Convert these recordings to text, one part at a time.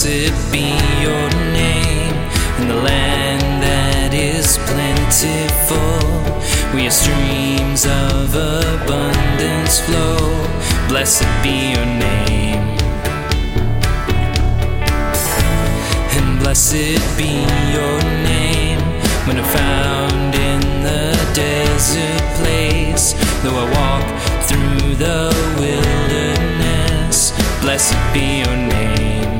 blessed be your name in the land that is plentiful, where streams of abundance flow. Blessed be your name. And blessed be your name when I'm found in the desert place. Though I walk through the wilderness, blessed be your name.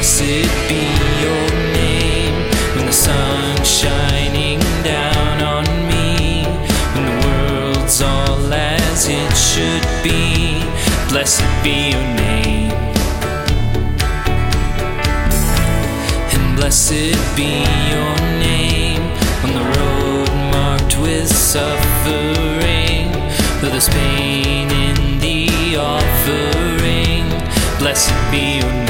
blessed be your name when the sun's shining down on me, when the world's all as it should be. Blessed be your name. And blessed be your name on the road marked with suffering. Though there's pain in the offering, blessed be your name.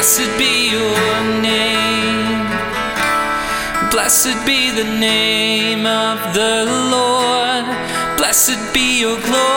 Blessed be your name. Blessed be the name of the Lord. Blessed be your glory.